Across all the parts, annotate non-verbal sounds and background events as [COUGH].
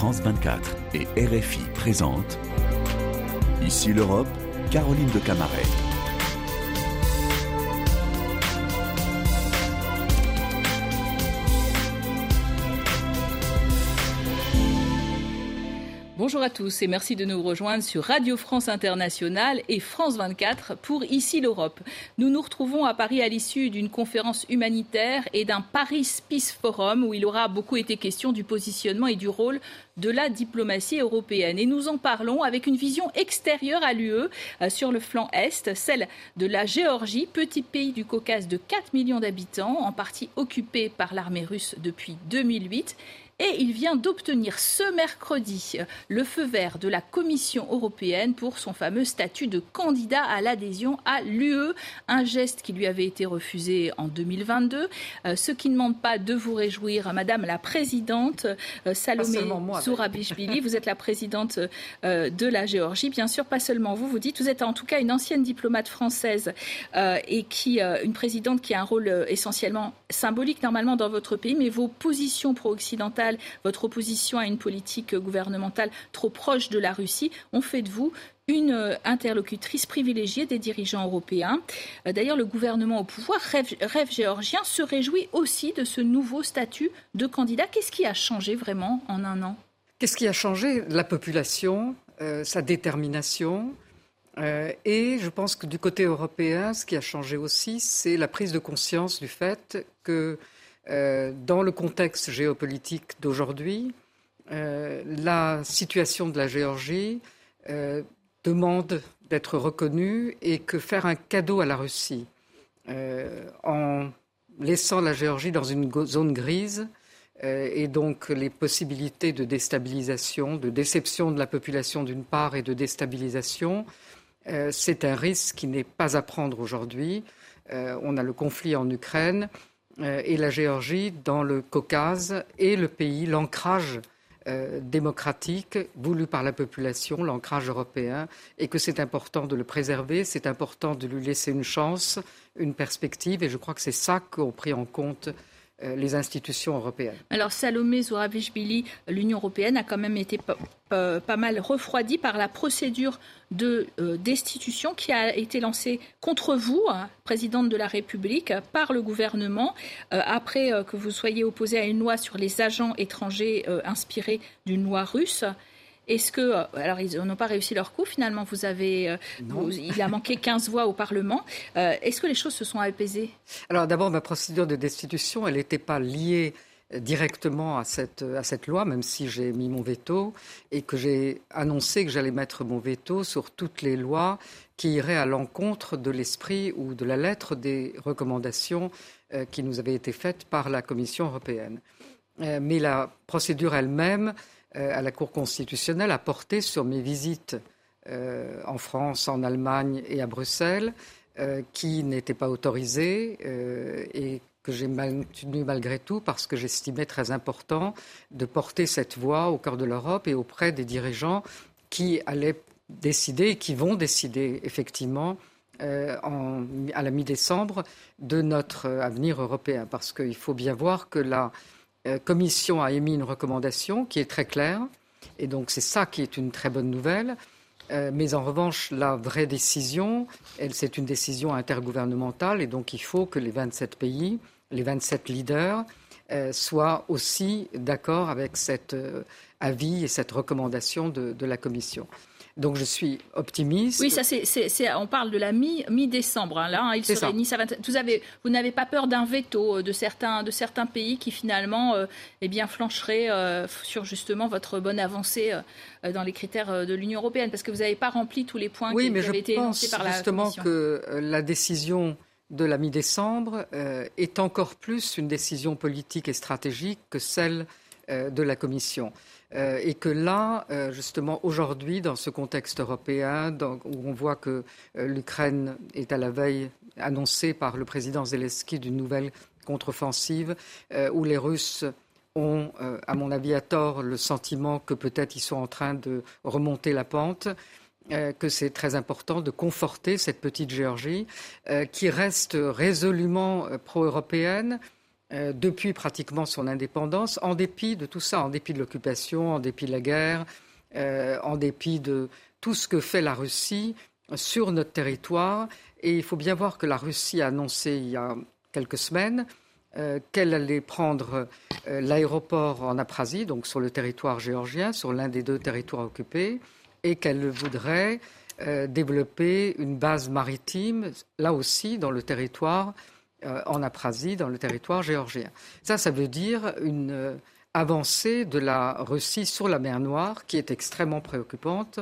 France 24 et RFI présentent Ici l'Europe, Caroline de Camaret. Bonjour à tous et merci de nous rejoindre sur Radio France Internationale et France 24 pour Ici l'Europe. Nous nous retrouvons à Paris à l'issue d'une conférence humanitaire et d'un Paris Peace Forum où il aura beaucoup été question du positionnement et du rôle de la diplomatie européenne. Et nous en parlons avec une vision extérieure à l'UE euh, sur le flanc Est, celle de la Géorgie, petit pays du Caucase de 4 millions d'habitants, en partie occupé par l'armée russe depuis 2008 et il vient d'obtenir ce mercredi le feu vert de la Commission européenne pour son fameux statut de candidat à l'adhésion à l'UE, un geste qui lui avait été refusé en 2022, euh, ce qui ne demande pas de vous réjouir, Madame la Présidente euh, Salomé Zourabichvili, vous êtes la présidente euh, de la Géorgie, bien sûr, pas seulement vous, vous dites, vous êtes en tout cas une ancienne diplomate française et qui, une présidente qui a un rôle essentiellement symbolique normalement dans votre pays, mais vos positions pro-occidentales votre opposition à une politique gouvernementale trop proche de la Russie ont fait de vous une euh, interlocutrice privilégiée des dirigeants européens. Euh, d'ailleurs, le gouvernement au pouvoir, rêve, géorgien, se réjouit aussi de ce nouveau statut de candidat. Qu'est-ce qui a changé vraiment en un an? Qu'est-ce qui a changé? La population, euh, sa détermination. et je pense que du côté européen, ce qui a changé aussi, c'est la prise de conscience du fait que euh, dans le contexte géopolitique d'aujourd'hui, euh, la situation de la Géorgie euh, demande d'être reconnue et que faire un cadeau à la Russie en laissant la Géorgie dans une zone grise et donc les possibilités de déstabilisation, de déception de la population d'une part et de déstabilisation, c'est un risque qui n'est pas à prendre aujourd'hui. on a le conflit en Ukraine, et la Géorgie dans le Caucase et le pays, l'ancrage euh, démocratique voulu par la population, l'ancrage européen, et que c'est important de le préserver, c'est important de lui laisser une chance, une perspective, et je crois que c'est ça qu'ont pris en compte euh, les institutions européennes. Alors Salomé Zourabichvili, l'Union européenne a quand même été pas, mal refroidie par la procédure de euh, destitution qui a été lancée contre vous, hein, présidente de la République, par le gouvernement, euh, après que vous soyez opposé à une loi sur les agents étrangers inspirée d'une loi russe. Est-ce que, euh, alors ils n'ont pas réussi leur coup finalement, vous avez, euh, il a manqué [LAUGHS] 15 voix au Parlement. Euh, est-ce que les choses se sont apaisées? Alors d'abord, ma procédure de destitution, elle n'était pas liée directement à cette, à cette loi, même si j'ai mis mon veto et que j'ai annoncé que j'allais mettre mon veto sur toutes les lois qui iraient à l'encontre de l'esprit ou de la lettre des recommandations qui nous avaient été faites par la Commission européenne. mais la procédure elle-même, à la Cour constitutionnelle a porté sur mes visites euh, en France, en Allemagne et à Bruxelles, euh, qui n'étaient pas autorisées et que j'ai maintenu malgré tout parce que j'estimais très important de porter cette voix au cœur de l'Europe et auprès des dirigeants qui allaient décider et qui vont décider effectivement à la mi-décembre de notre avenir européen. Parce qu'il faut bien voir que la euh, commission a émis une recommandation qui est très claire, et donc c'est ça qui est une très bonne nouvelle. Euh, mais en revanche, la vraie décision, c'est une décision intergouvernementale, et donc il faut que les 27 pays, les 27 leaders, euh, soient aussi d'accord avec cet avis et cette recommandation de la Commission. Donc je suis optimiste. Oui, ça c'est, on parle de la mi, mi-décembre. Hein, là, hein, il serait Vous avez, vous n'avez pas peur d'un veto euh, de certains, de certains pays qui finalement, euh, eh bien, flancheraient euh, sur justement votre bonne avancée dans les critères de l'Union européenne, parce que vous n'avez pas rempli tous les points qui avaient été énoncés par la Commission. justement que la décision de la mi-décembre est encore plus une décision politique et stratégique que celle de la Commission. Euh, et que là, euh, justement, aujourd'hui, dans ce contexte européen, où on voit que euh, l'Ukraine est à la veille annoncée par le président Zelensky d'une nouvelle contre-offensive, où les Russes ont, à mon avis, à tort, le sentiment que peut-être ils sont en train de remonter la pente. que c'est très important de conforter cette petite Géorgie qui reste résolument pro-européenne, depuis pratiquement son indépendance, en dépit de tout ça, en dépit de l'occupation, en dépit de la guerre, en dépit de tout ce que fait la Russie sur notre territoire. Et il faut bien voir que la Russie a annoncé il y a quelques semaines euh, qu'elle allait prendre euh, l'aéroport en Aprasie, donc sur le territoire géorgien, sur l'un des deux territoires occupés, et qu'elle voudrait euh, développer une base maritime, là aussi, dans le territoire en Aprasie, dans le territoire géorgien. Ça, ça veut dire une avancée de la Russie sur la mer Noire qui est extrêmement préoccupante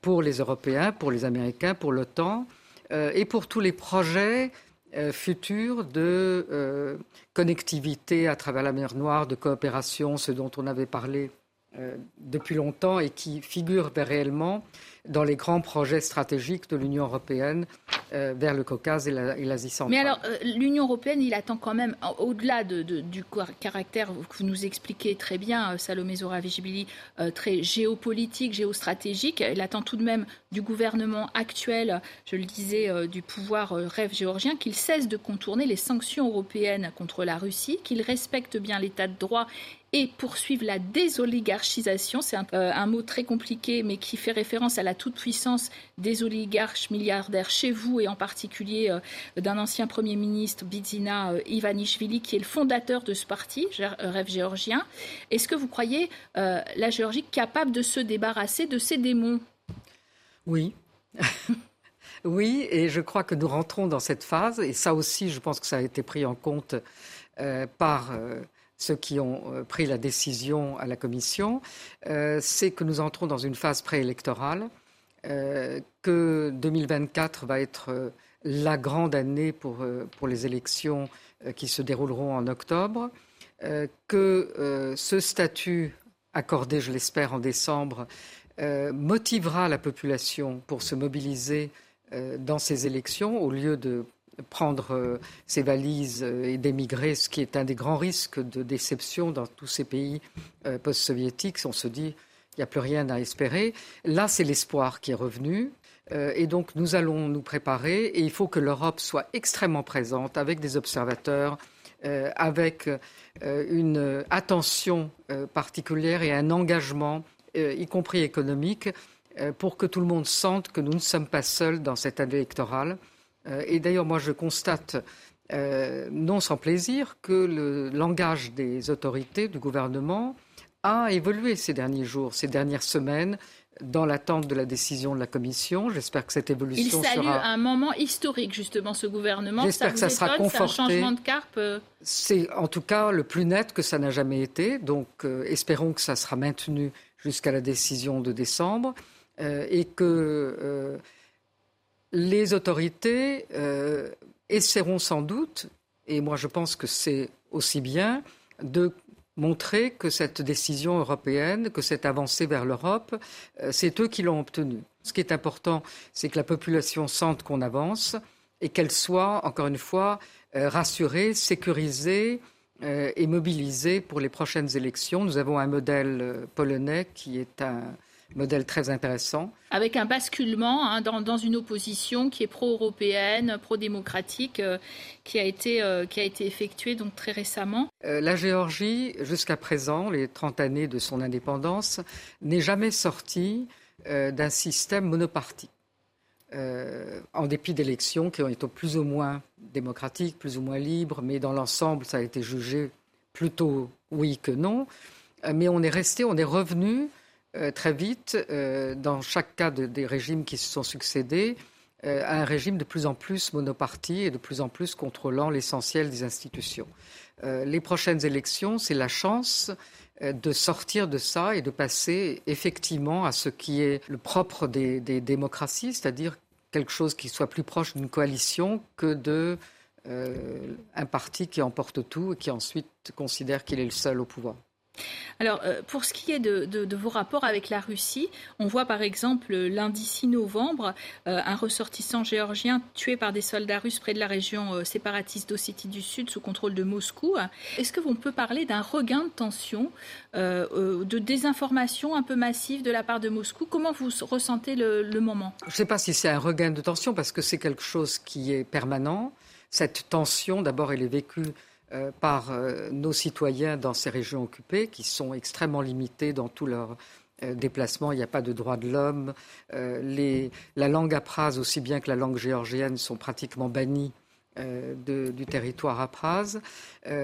pour les Européens, pour les Américains, pour l'OTAN et pour tous les projets euh, futur de euh, connectivité à travers la mer Noire, de coopération, ce dont on avait parlé euh, depuis longtemps et qui figure réellement dans les grands projets stratégiques de l'Union européenne euh, vers le Caucase et l'Asie centrale. Mais alors, euh, l'Union européenne, il attend quand même, au-delà du caractère que vous nous expliquez très bien, Salomé Zora Vigibili, très géopolitique, géostratégique, il attend tout de même du gouvernement actuel, je le disais, du pouvoir rêve géorgien, qu'il cesse de contourner les sanctions européennes contre la Russie, qu'il respecte bien l'état de droit et poursuivre la désoligarchisation. C'est euh, un, mot très compliqué, mais qui fait référence à la toute-puissance des oligarches milliardaires chez vous, et en particulier euh, d'un ancien Premier ministre, Bidzina euh, Ivanishvili, qui est le fondateur de ce parti, Rêve géorgien. Est-ce que vous croyez la Géorgie capable de se débarrasser de ces démons? Oui. [LAUGHS] oui, et je crois que nous rentrons dans cette phase, et ça aussi, je pense que ça a été pris en compte par ceux qui ont euh, pris la décision à la Commission, euh, c'est que nous entrons dans une phase préélectorale, euh, que 2024 va être la grande année pour, pour les élections qui se dérouleront en octobre, que ce statut accordé, je l'espère, en décembre, motivera la population pour se mobiliser dans ces élections au lieu de prendre euh, ses valises euh, et d'émigrer, ce qui est un des grands risques de déception dans tous ces pays euh, post-soviétiques. On se dit, il n'y a plus rien à espérer. Là, c'est l'espoir qui est revenu. Et donc, nous allons nous préparer et il faut que l'Europe soit extrêmement présente avec des observateurs, avec une attention particulière et un engagement, y compris économique, pour que tout le monde sente que nous ne sommes pas seuls dans cette année électorale et d'ailleurs, moi, je constate, euh, non sans plaisir, que le langage des autorités, du gouvernement, a évolué ces derniers jours, ces dernières semaines, dans l'attente de la décision de la Commission. J'espère que cette évolution Il salue sera... un moment historique, justement, ce gouvernement. J'espère que ça sera conforté. un changement de carpe euh C'est en tout cas le plus net que ça n'a jamais été. Donc, espérons que ça sera maintenu jusqu'à la décision de décembre et que les autorités euh, essaieront sans doute, et moi je pense que c'est aussi bien, de montrer que cette décision européenne, que cette avancée vers l'Europe, euh, c'est eux qui l'ont obtenue. Ce qui est important, c'est que la population sente qu'on avance et qu'elle soit, encore une fois, euh, rassurée, sécurisée et mobilisée pour les prochaines élections. Nous avons un modèle polonais qui est un, modèle très intéressant. Avec un basculement hein, dans, une opposition qui est pro-européenne, pro-démocratique, euh, qui, a été, euh, qui a été effectuée donc très récemment. Euh, la Géorgie, jusqu'à présent, les 30 années de son indépendance, n'est jamais sortie d'un système monoparti. en dépit d'élections qui ont été plus ou moins démocratiques, plus ou moins libres, mais dans l'ensemble, ça a été jugé plutôt oui que non. Mais on est resté, on est revenu euh, très vite, euh, dans chaque cas des régimes qui se sont succédés, euh, à un régime de plus en plus monoparti et de plus en plus contrôlant l'essentiel des institutions. les prochaines élections, c'est la chance de sortir de ça et de passer effectivement à ce qui est le propre des, des démocraties, c'est-à-dire quelque chose qui soit plus proche d'une coalition que de un parti qui emporte tout et qui ensuite considère qu'il est le seul au pouvoir. Alors, euh, pour ce qui est de, vos rapports avec la Russie, on voit par exemple lundi 6 novembre euh, un ressortissant géorgien tué par des soldats russes près de la région euh, séparatiste d'Ossétie du Sud sous contrôle de Moscou. Est-ce que vous peut parler d'un regain de tension, de désinformation un peu massive de la part de Moscou? Comment vous ressentez le moment? Je ne sais pas si c'est un regain de tension parce que c'est quelque chose qui est permanent. Cette tension, d'abord, elle est vécue par nos citoyens dans ces régions occupées, qui sont extrêmement limités dans tous leurs déplacements. Il n'y a pas de droits de l'homme. la langue apraz, aussi bien que la langue géorgienne, sont pratiquement bannies du territoire apraz.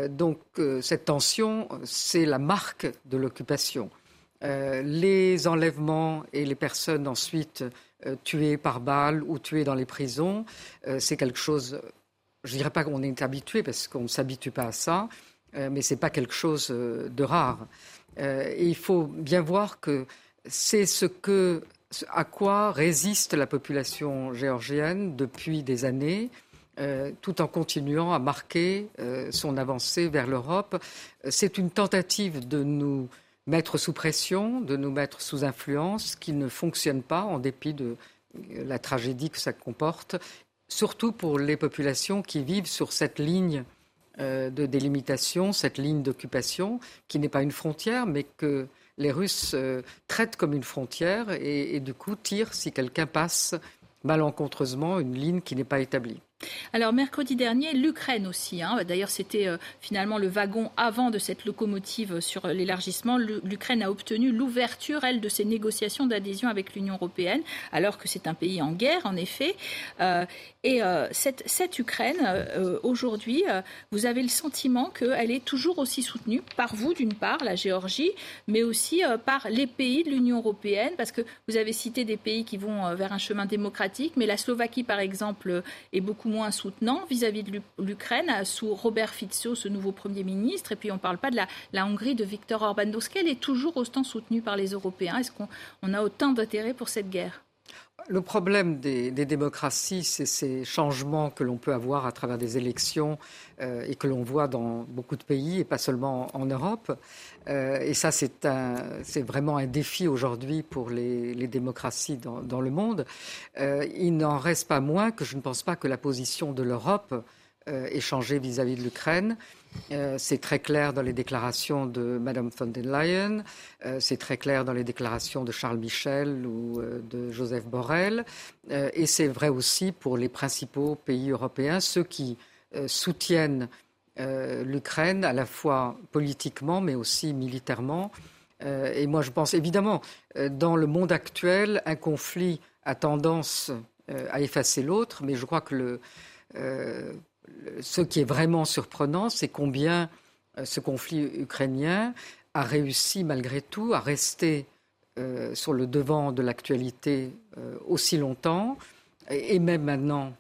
donc cette tension, c'est la marque de l'occupation. les enlèvements et les personnes ensuite euh, tués par balle ou tués dans les prisons. Euh, c'est quelque chose, je ne dirais pas qu'on est habitué parce qu'on ne s'habitue pas à ça, euh, mais ce n'est pas quelque chose de rare. et il faut bien voir que c'est ce que, à quoi résiste la population géorgienne depuis des années. tout en continuant à marquer son avancée vers l'Europe. C'est une tentative de nous mettre sous pression, de nous mettre sous influence, qui ne fonctionne pas en dépit de la tragédie que ça comporte, surtout pour les populations qui vivent sur cette ligne euh, de délimitation, cette ligne d'occupation, qui n'est pas une frontière, mais que les Russes euh, traitent comme une frontière et, et du coup tirent si quelqu'un passe malencontreusement une ligne qui n'est pas établie. Alors mercredi dernier, l'Ukraine aussi. Hein. D'ailleurs, c'était euh, finalement le wagon avant de cette locomotive sur l'élargissement. L'Ukraine a obtenu l'ouverture, elle, de ses négociations d'adhésion avec l'Union européenne, alors que c'est un pays en guerre, en effet. Euh, et euh, cette, cette, Ukraine, aujourd'hui, vous avez le sentiment qu'elle est toujours aussi soutenue par vous, d'une part, la Géorgie, mais aussi par les pays de l'Union européenne, parce que vous avez cité des pays qui vont vers un chemin démocratique, mais la Slovaquie, par exemple, est beaucoup moins soutenant vis-à-vis de l'Ukraine sous Robert Fico, ce nouveau Premier ministre. Et puis on ne parle pas de la, Hongrie de Viktor Orban. Donc est est toujours autant soutenue par les Européens? Est-ce qu'on a autant d'intérêt pour cette guerre? Le problème des, démocraties, c'est ces changements que l'on peut avoir à travers des élections euh, et que l'on voit dans beaucoup de pays et pas seulement en Europe. Euh, et ça, c'est vraiment un défi aujourd'hui pour les, démocraties dans, le monde. Euh, il n'en reste pas moins que je ne pense pas que la position de l'Europe changé vis-à-vis de l'Ukraine. Euh, c'est très clair dans les déclarations de Mme von der Leyen, euh, c'est très clair dans les déclarations de Charles Michel ou euh, de Joseph Borrell, et c'est vrai aussi pour les principaux pays européens, ceux qui soutiennent l'Ukraine à la fois politiquement mais aussi militairement. et moi, je pense évidemment, dans le monde actuel, un conflit a tendance à effacer l'autre, mais je crois que le ce qui est vraiment surprenant, c'est combien euh, ce conflit ukrainien a réussi malgré tout à rester euh, sur le devant de l'actualité euh, aussi longtemps, et, même maintenant,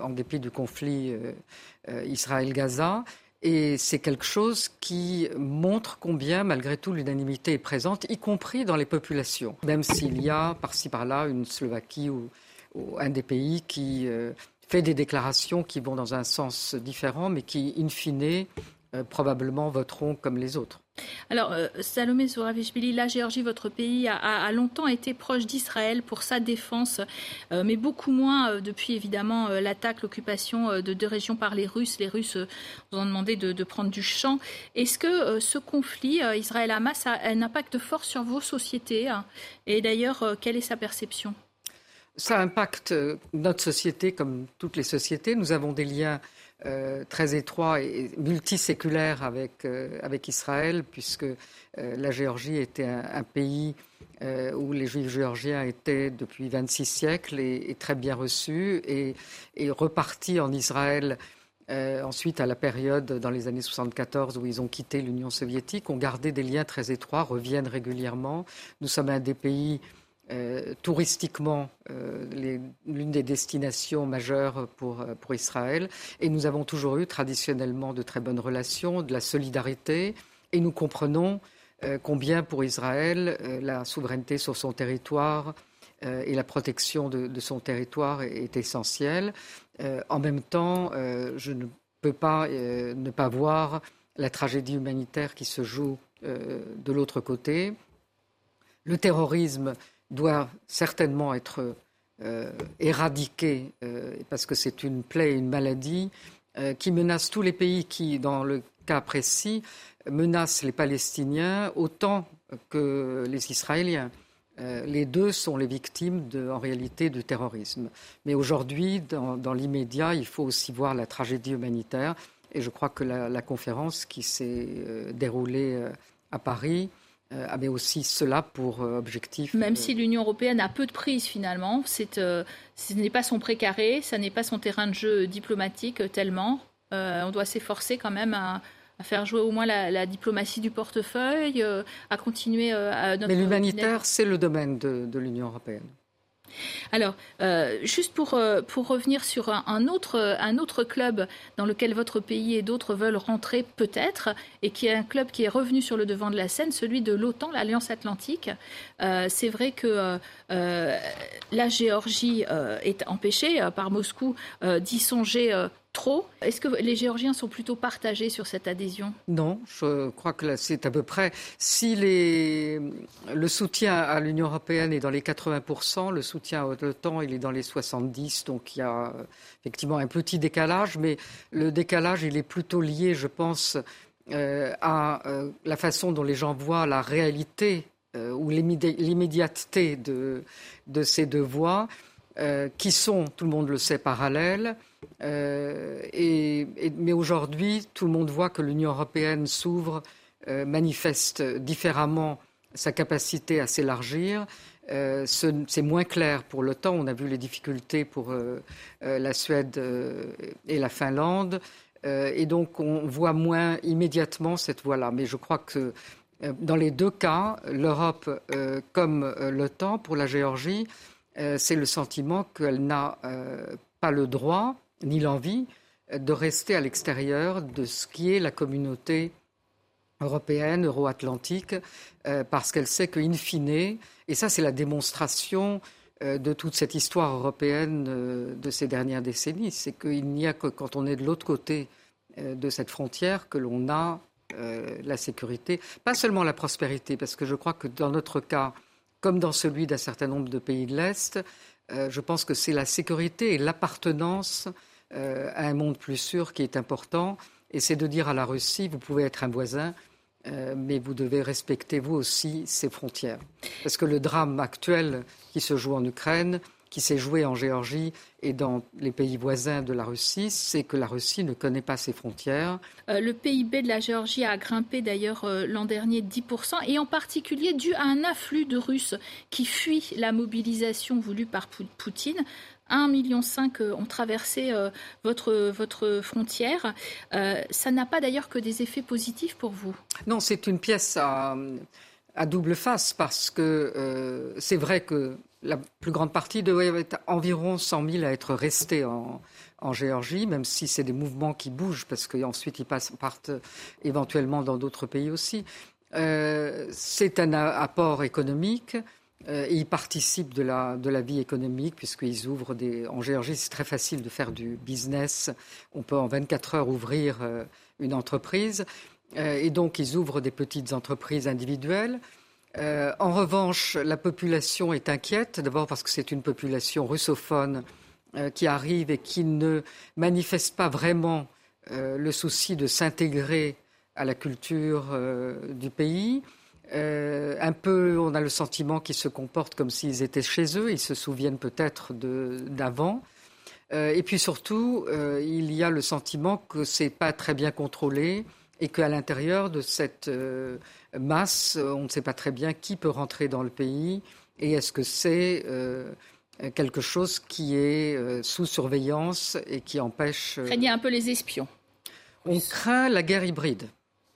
en dépit du conflit Israël-Gaza. Et c'est quelque chose qui montre combien, malgré tout, l'unanimité est présente, y compris dans les populations. Même s'il y a par-ci par-là une Slovaquie ou, un des pays qui fait des déclarations qui vont dans un sens différent, mais qui, in fine, euh, probablement voteront comme les autres. Alors, euh, Salomé Zouravichvili, la Géorgie, votre pays, a, longtemps été proche d'Israël pour sa défense, euh, mais beaucoup moins depuis évidemment l'attaque, l'occupation de deux régions par les Russes. Les Russes vous ont demandé de, prendre du champ. Est-ce que ce conflit Israël-Hamas a un impact fort sur vos sociétés Et d'ailleurs, quelle est sa perception? Ça impacte euh, notre société comme toutes les sociétés. Nous avons des liens euh, très étroits et multiséculaires avec, euh, avec Israël, puisque la Géorgie était un, pays où les Juifs géorgiens étaient depuis 26 siècles et, très bien reçus, et repartis en Israël ensuite, à la période dans les années 74 où ils ont quitté l'Union soviétique, ont gardé des liens très étroits, reviennent régulièrement. Nous sommes un des pays euh, touristiquement euh, l'une des destinations majeures pour, euh, pour Israël. Et nous avons toujours eu traditionnellement de très bonnes relations, de la solidarité, et nous comprenons combien pour Israël la souveraineté sur son territoire et la protection de, de son territoire est, essentielle. en même temps, je ne peux pas ne pas voir la tragédie humanitaire qui se joue de l'autre côté. Le terrorisme doit certainement être euh, euh, parce que c'est une plaie, une maladie euh, qui menace tous les pays qui, dans le cas précis, menacent les Palestiniens autant que les Israéliens. les deux sont les victimes, en réalité, du terrorisme. Mais aujourd'hui, dans l'immédiat, il faut aussi voir la tragédie humanitaire. Et je crois que la, conférence qui s'est déroulée à Paris avait aussi cela pour objectif. Même si l'Union européenne a peu de prise finalement, ce n'est pas son précaré, ce n'est pas son terrain de jeu diplomatique tellement. on doit s'efforcer quand même à, à faire jouer au moins la, diplomatie du portefeuille, euh, à continuer euh, à notre... Mais l'humanitaire, c'est le domaine de, l'Union européenne. Alors, euh, juste pour, pour revenir sur un, autre, un autre club dans lequel votre pays et d'autres veulent rentrer peut-être, et qui est un club qui est revenu sur le devant de la scène, celui de l'OTAN, l'Alliance Atlantique. c'est vrai que la Géorgie est empêchée par Moscou d'y songer trop Est-ce que les Géorgiens sont plutôt partagés sur cette adhésion? Non, je crois que c'est à peu près. Si le soutien à l'Union européenne est dans les 80%, le soutien à l'OTAN il est dans les 70%, donc il y a effectivement un petit décalage, mais le décalage il est plutôt lié, je pense, euh, à euh, la façon dont les gens voient la réalité euh, ou l'immédiateté de, de, ces deux voies, qui sont, tout le monde le sait, parallèles. Euh, mais aujourd'hui, tout le monde voit que l'Union européenne s'ouvre, euh, manifeste différemment sa capacité à s'élargir. Euh, c'est moins clair pour l'OTAN. On a vu les difficultés pour la Suède et la Finlande. et donc, on voit moins immédiatement cette voie-là. Mais je crois que dans les deux cas, l'Europe comme l'OTAN, pour la Géorgie, c'est le sentiment qu'elle n'a pas le droit ni l'envie de rester à l'extérieur de ce qui est la communauté européenne, euro-atlantique, euh, parce qu'elle sait qu'in fine, et ça c'est la démonstration euh, de toute cette histoire européenne euh, de ces dernières décennies, c'est qu'il n'y a que quand on est de l'autre côté de cette frontière que l'on a la sécurité, pas seulement la prospérité, parce que je crois que dans notre cas, comme dans celui d'un certain nombre de pays de l'Est, je pense que c'est la sécurité et l'appartenance euh, à un monde plus sûr qui est important. Et c'est de dire à la Russie, vous pouvez être un voisin, euh, mais vous devez respecter vous aussi ses frontières. Parce que le drame actuel qui se joue en Ukraine, qui s'est joué en Géorgie et dans les pays voisins de la Russie, c'est que la Russie ne connaît pas ses frontières. Euh, le PIB de la Géorgie a grimpé d'ailleurs l'an dernier de 10%, et en particulier dû à un afflux de Russes qui fuient la mobilisation voulue par Poutine. 1,5 million euh, ont traversé euh, votre, votre frontière. Euh, ça n'a pas d'ailleurs que des effets positifs pour vous Non, c'est une pièce à, double face parce que c'est vrai que la plus grande partie devrait être environ 100 000 à être restés en, Géorgie, même si c'est des mouvements qui bougent parce qu'ensuite ils passent, partent éventuellement dans d'autres pays aussi. c'est un apport économique. Euh, ils participent de la, de la vie économique puisqu'ils ouvrent des. En Géorgie, c'est très facile de faire du business. On peut en 24 heures ouvrir euh, une entreprise. Euh, et donc, ils ouvrent des petites entreprises individuelles. en revanche, la population est inquiète, d'abord parce que c'est une population russophone qui arrive et qui ne manifeste pas vraiment le souci de s'intégrer à la culture du pays. Euh, un peu, on a le sentiment qu'ils se comportent comme s'ils étaient chez eux. Ils se souviennent peut-être d'avant. Euh, et puis surtout, euh, il y a le sentiment que c'est pas très bien contrôlé et qu'à l'intérieur de cette masse, on ne sait pas très bien qui peut rentrer dans le pays et est-ce que c'est quelque chose qui est sous surveillance et qui empêche. Craignez un peu les espions. On craint la guerre hybride,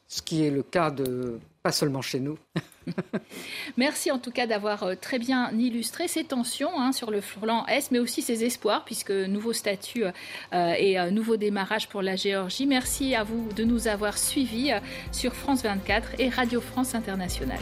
ce qui est le cas de seulement chez nous. [LAUGHS] Merci en tout cas d'avoir euh, très bien illustré ces tensions hein, sur le flanc Est, mais aussi ses espoirs, puisque nouveau statut euh, et euh, nouveau démarrage pour la Géorgie. Merci à vous de nous avoir suivis sur France 24 et Radio France Internationale.